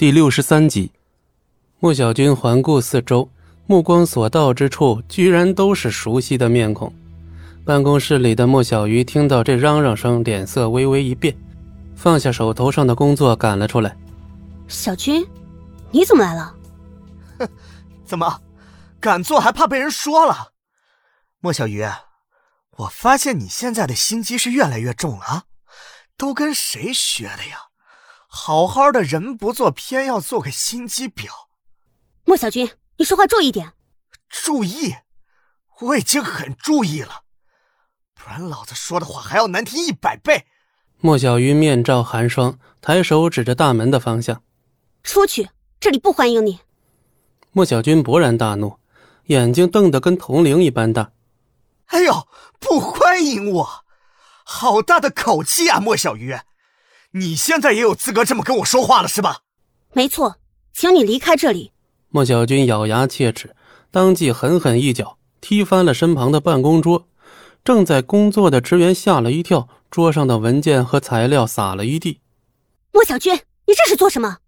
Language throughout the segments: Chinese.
第六十三集，莫小军环顾四周，目光所到之处，居然都是熟悉的面孔。办公室里的莫小鱼听到这嚷嚷声，脸色微微一变，放下手头上的工作，赶了出来。小军，你怎么来了？哼，怎么，敢做还怕被人说了？莫小鱼，我发现你现在的心机是越来越重了，都跟谁学的呀？好好的人不做，偏要做个心机婊。莫小军，你说话注意点。注意，我已经很注意了，不然老子说的话还要难听一百倍。莫小鱼面罩寒霜，抬手指着大门的方向：“出去，这里不欢迎你。”莫小军勃然大怒，眼睛瞪得跟铜铃一般大。“哎呦，不欢迎我，好大的口气啊，莫小鱼！”你现在也有资格这么跟我说话了，是吧？没错，请你离开这里。莫小军咬牙切齿，当即狠狠一脚踢翻了身旁的办公桌。正在工作的职员吓了一跳，桌上的文件和材料撒了一地。莫小军，你这是做什么？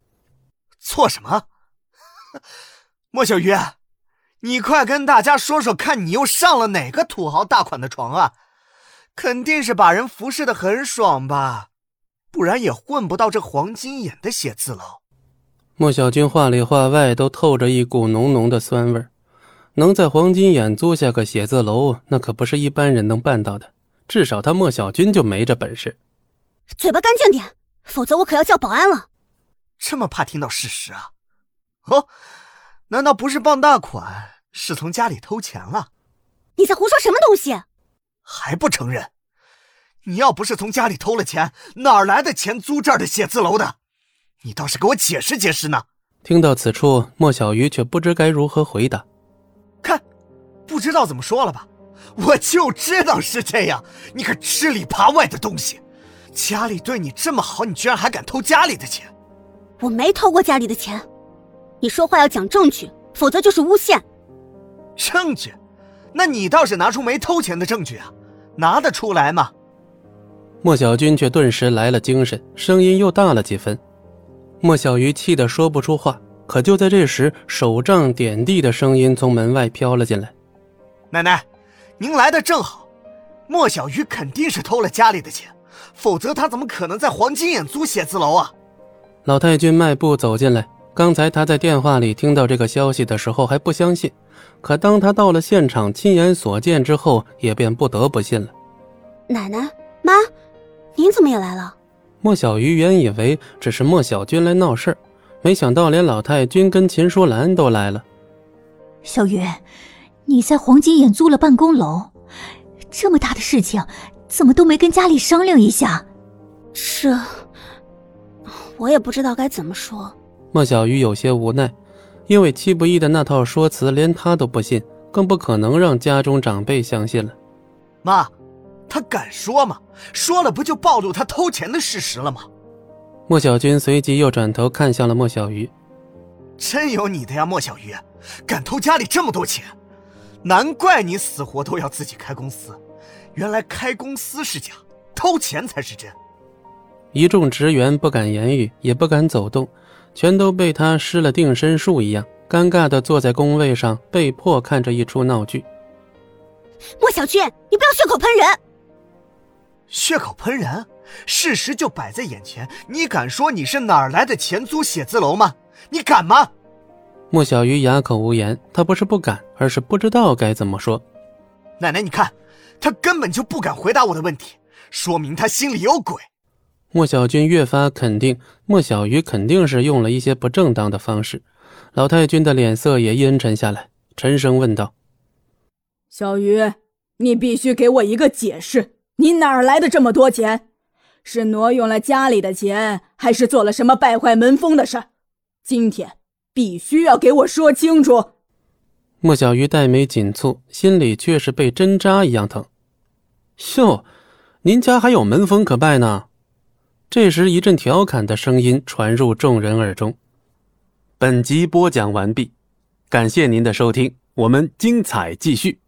做什么？莫小鱼，你快跟大家说说，看你又上了哪个土豪大款的床啊？肯定是把人服侍的很爽吧？不然也混不到这黄金眼的写字楼。莫小军话里话外都透着一股浓浓的酸味能在黄金眼租下个写字楼，那可不是一般人能办到的。至少他莫小军就没这本事。嘴巴干净点，否则我可要叫保安了。这么怕听到事实啊？哦，难道不是傍大款，是从家里偷钱了？你在胡说什么东西？还不承认？你要不是从家里偷了钱，哪来的钱租这儿的写字楼的？你倒是给我解释解释呢！听到此处，莫小鱼却不知该如何回答。看，不知道怎么说了吧？我就知道是这样！你个吃里扒外的东西，家里对你这么好，你居然还敢偷家里的钱？我没偷过家里的钱，你说话要讲证据，否则就是诬陷。证据？那你倒是拿出没偷钱的证据啊？拿得出来吗？莫小军却顿时来了精神，声音又大了几分。莫小鱼气得说不出话，可就在这时，手杖点地的声音从门外飘了进来：“奶奶，您来的正好。莫小鱼肯定是偷了家里的钱，否则他怎么可能在黄金眼租写字楼啊？”老太君迈步走进来。刚才他在电话里听到这个消息的时候还不相信，可当他到了现场亲眼所见之后，也便不得不信了。奶奶，妈。您怎么也来了？莫小鱼原以为只是莫小军来闹事儿，没想到连老太君跟秦淑兰都来了。小鱼，你在黄金眼租了办公楼，这么大的事情，怎么都没跟家里商量一下？是，我也不知道该怎么说。莫小鱼有些无奈，因为戚不义的那套说辞连他都不信，更不可能让家中长辈相信了。妈。他敢说吗？说了不就暴露他偷钱的事实了吗？莫小军随即又转头看向了莫小鱼，真有你的呀，莫小鱼，敢偷家里这么多钱，难怪你死活都要自己开公司。原来开公司是假，偷钱才是真。一众职员不敢言语，也不敢走动，全都被他施了定身术一样，尴尬的坐在工位上，被迫看着一出闹剧。莫小军，你不要血口喷人！血口喷人，事实就摆在眼前。你敢说你是哪儿来的钱租写字楼吗？你敢吗？莫小鱼哑口无言，他不是不敢，而是不知道该怎么说。奶奶，你看，他根本就不敢回答我的问题，说明他心里有鬼。莫小军越发肯定，莫小鱼肯定是用了一些不正当的方式。老太君的脸色也阴沉下来，沉声问道：“小鱼，你必须给我一个解释。”你哪儿来的这么多钱？是挪用了家里的钱，还是做了什么败坏门风的事？今天必须要给我说清楚。莫小鱼黛眉紧蹙，心里却是被针扎一样疼。哟，您家还有门风可拜呢？这时，一阵调侃的声音传入众人耳中。本集播讲完毕，感谢您的收听，我们精彩继续。